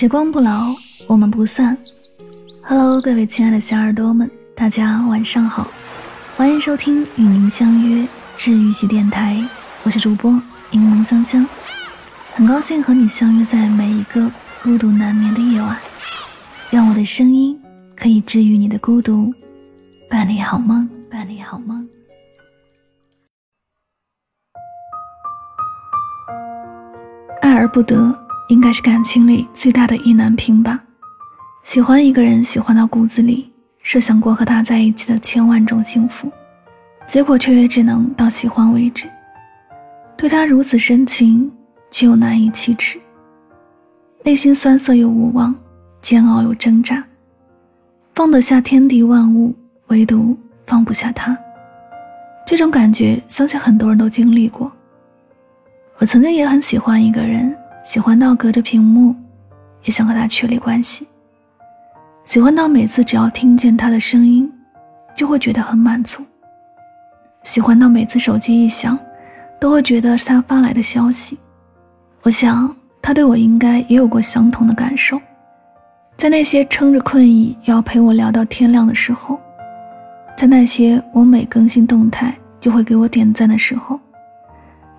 时光不老，我们不散。Hello，各位亲爱的小耳朵们，大家晚上好，欢迎收听与您相约治愈系电台，我是主播柠檬香香，很高兴和你相约在每一个孤独难眠的夜晚，让我的声音可以治愈你的孤独，伴你好梦，伴你好梦。爱而不得，应该是感情里最大的意难平吧。喜欢一个人，喜欢到骨子里，设想过和他在一起的千万种幸福，结果却也只能到喜欢为止。对他如此深情，却又难以启齿，内心酸涩又无望，煎熬又挣扎。放得下天地万物，唯独放不下他。这种感觉，相信很多人都经历过。我曾经也很喜欢一个人，喜欢到隔着屏幕，也想和他确立关系。喜欢到每次只要听见他的声音，就会觉得很满足。喜欢到每次手机一响，都会觉得是他发来的消息。我想他对我应该也有过相同的感受，在那些撑着困意要陪我聊到天亮的时候，在那些我每更新动态就会给我点赞的时候。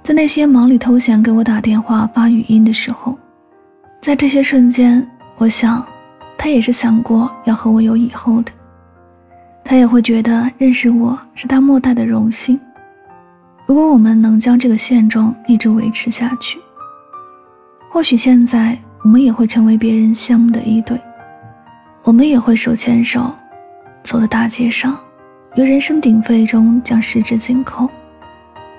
在那些忙里偷闲给我打电话发语音的时候，在这些瞬间，我想，他也是想过要和我有以后的，他也会觉得认识我是他莫大的荣幸。如果我们能将这个现状一直维持下去，或许现在我们也会成为别人羡慕的一对，我们也会手牵手，走在大街上，于人声鼎沸中将十指紧扣。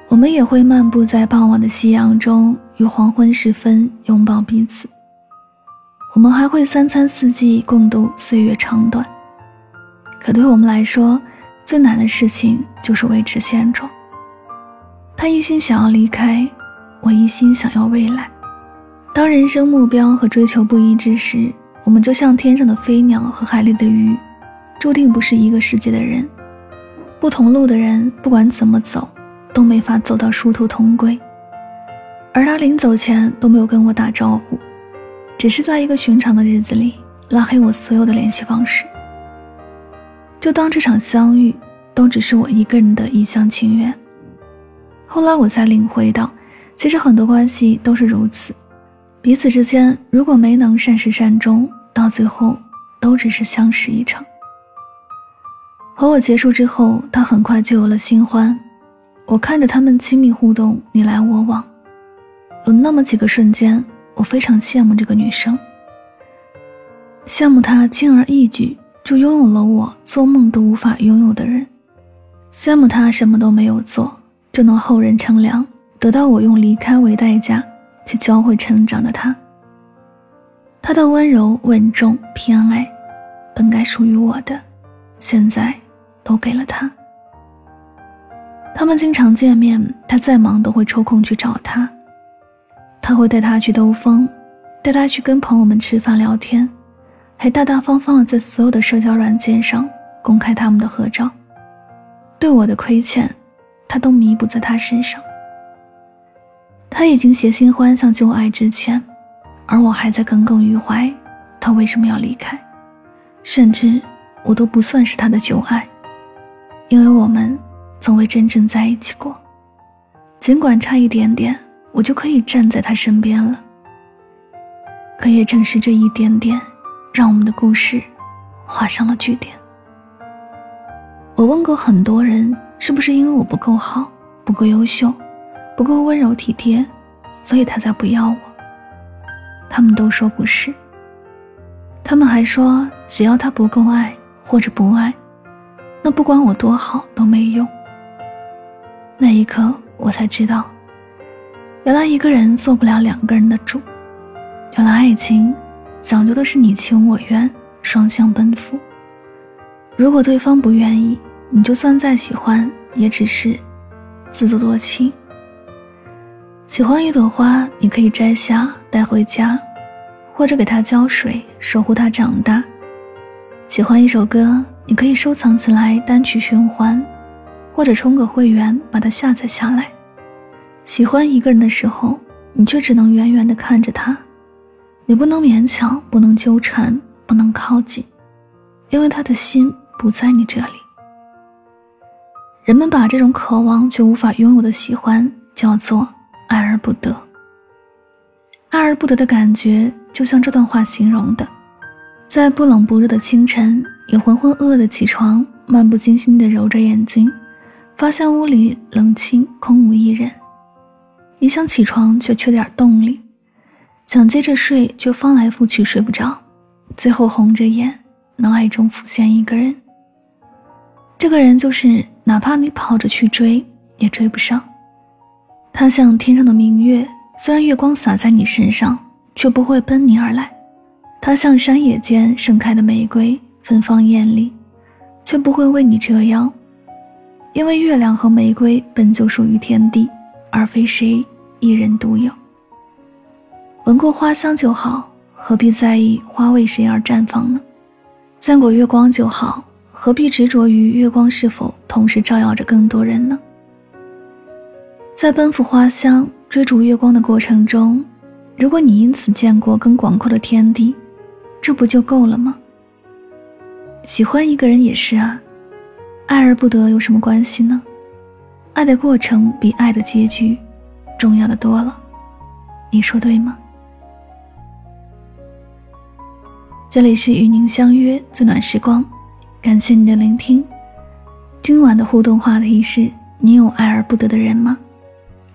我们也会漫步在傍晚的夕阳中，与黄昏时分拥抱彼此。我们还会三餐四季共度岁月长短。可对我们来说，最难的事情就是维持现状。他一心想要离开，我一心想要未来。当人生目标和追求不一致时，我们就像天上的飞鸟和海里的鱼，注定不是一个世界的人。不同路的人，不管怎么走。都没法走到殊途同归，而他临走前都没有跟我打招呼，只是在一个寻常的日子里拉黑我所有的联系方式，就当这场相遇都只是我一个人的一厢情愿。后来我才领会到，其实很多关系都是如此，彼此之间如果没能善始善终，到最后都只是相识一场。和我结束之后，他很快就有了新欢。我看着他们亲密互动，你来我往，有那么几个瞬间，我非常羡慕这个女生，羡慕她轻而易举就拥有了我做梦都无法拥有的人，羡慕她什么都没有做就能后人乘凉，得到我用离开为代价去教会成长的她。她的温柔、稳重、偏爱，本该属于我的，现在都给了他。他们经常见面，他再忙都会抽空去找他。他会带他去兜风，带他去跟朋友们吃饭聊天，还大大方方的在所有的社交软件上公开他们的合照。对我的亏欠，他都弥补在他身上。他已经携新欢向旧爱之前，而我还在耿耿于怀，他为什么要离开？甚至我都不算是他的旧爱，因为我们。从未真正在一起过，尽管差一点点，我就可以站在他身边了。可也正是这一点点，让我们的故事画上了句点。我问过很多人，是不是因为我不够好、不够优秀、不够温柔体贴，所以他才不要我？他们都说不是。他们还说，只要他不够爱或者不爱，那不管我多好都没用。那一刻，我才知道，原来一个人做不了两个人的主。原来爱情讲究的是你情我愿，双向奔赴。如果对方不愿意，你就算再喜欢，也只是自作多情。喜欢一朵花，你可以摘下带回家，或者给它浇水，守护它长大。喜欢一首歌，你可以收藏起来，单曲循环。或者充个会员，把它下载下来。喜欢一个人的时候，你却只能远远地看着他，你不能勉强，不能纠缠，不能靠近，因为他的心不在你这里。人们把这种渴望却无法拥有的喜欢叫做爱而不得。爱而不得的感觉，就像这段话形容的：在不冷不热的清晨，你浑浑噩噩的起床，漫不经心的揉着眼睛，发现屋里冷清，空无一人。你想起床，却缺点动力；想接着睡，却翻来覆去睡不着。最后红着眼，脑海中浮现一个人。这个人就是，哪怕你跑着去追，也追不上。他像天上的明月，虽然月光洒在你身上，却不会奔你而来。他像山野间盛开的玫瑰，芬芳艳丽，却不会为你折腰。因为月亮和玫瑰本就属于天地，而非谁一人独有。闻过花香就好，何必在意花为谁而绽放呢？见过月光就好。何必执着于月光是否同时照耀着更多人呢？在奔赴花香、追逐月光的过程中，如果你因此见过更广阔的天地，这不就够了吗？喜欢一个人也是啊，爱而不得有什么关系呢？爱的过程比爱的结局重要的多了，你说对吗？这里是与您相约最暖时光。感谢你的聆听。今晚的互动话题是：你有爱而不得的人吗？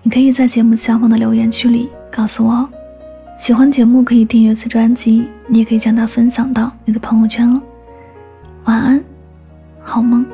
你可以在节目下方的留言区里告诉我哦。喜欢节目可以订阅此专辑，你也可以将它分享到你的朋友圈哦。晚安，好梦。